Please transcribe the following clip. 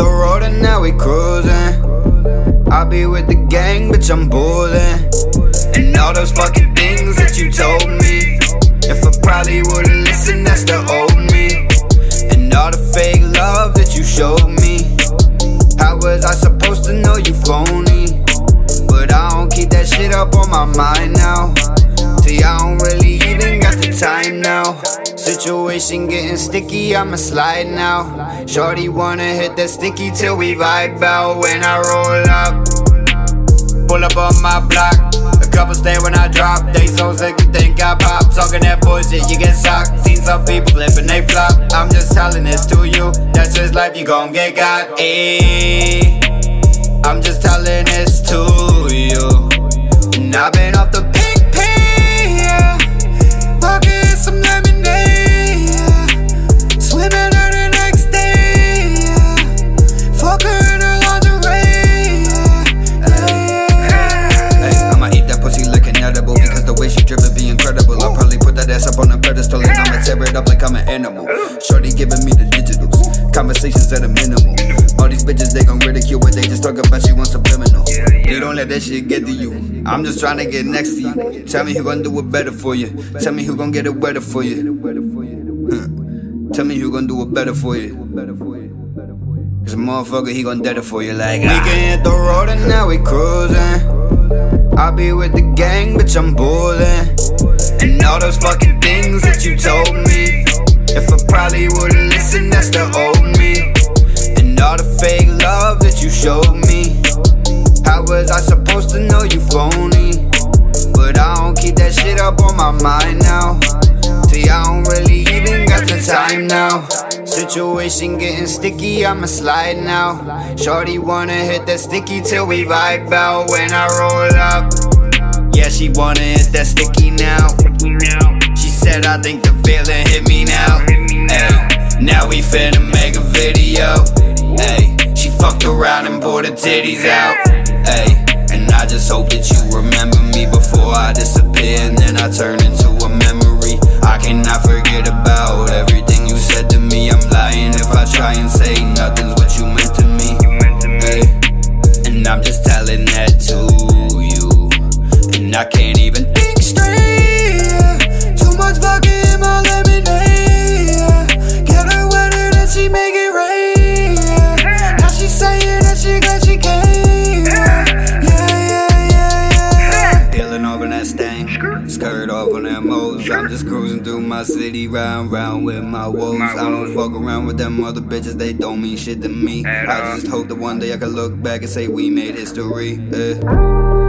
the road and now we cruising. I be with the gang, bitch, I'm bullying. And all those fucking things that you told me. If I probably would've listened, that's the old me. And all the fake love that you showed me. How was I supposed to know you phony? But I don't keep that shit up on my mind now. See, I don't really even got the time now. Situation getting sticky, I'ma slide now. Shorty wanna hit that sticky till we vibe out when I roll up. Pull up on my block. A couple stay when I drop. They so sick you think I pop. Talking that bullshit, you get socked. Seen some people flipping, they flop. I'm just telling this to you. That's just life, you gon' get got. Ayy. I'm just telling this to you. And I've been animal. Shorty giving me the digitals, conversations at a minimum. All these bitches they gon' ridicule what they just talk about. She wants subliminal. You don't let that shit get to you. I'm just trying to get next to you. Tell me who gon' do it better for you. Tell me who gon' get it better for you. Tell me who gon' do it better for you. Cause a motherfucker, he gon' dead it for you like We ah. can hit the road and now we cruising I be with the gang, bitch, I'm bullying And all those fucking things that you told me probably would've listened, that's the old me And all the fake love that you showed me How was I supposed to know you phony? But I don't keep that shit up on my mind now See, I don't really even got the time now. Situation getting sticky, I'ma slide now. Shorty wanna hit that sticky till we vibe out when I roll up. Yeah, she wanna hit that sticky now. She said, I think the feeling hit me now. Now we finna make a video. Ay, she fucked around and pulled her titties out. Ay, and I just hope that you remember me before I disappear and then I turn into my city, round, round with my woes. I don't fuck around with them other bitches, they don't mean shit to me. I just hope that one day I can look back and say we made history. eh.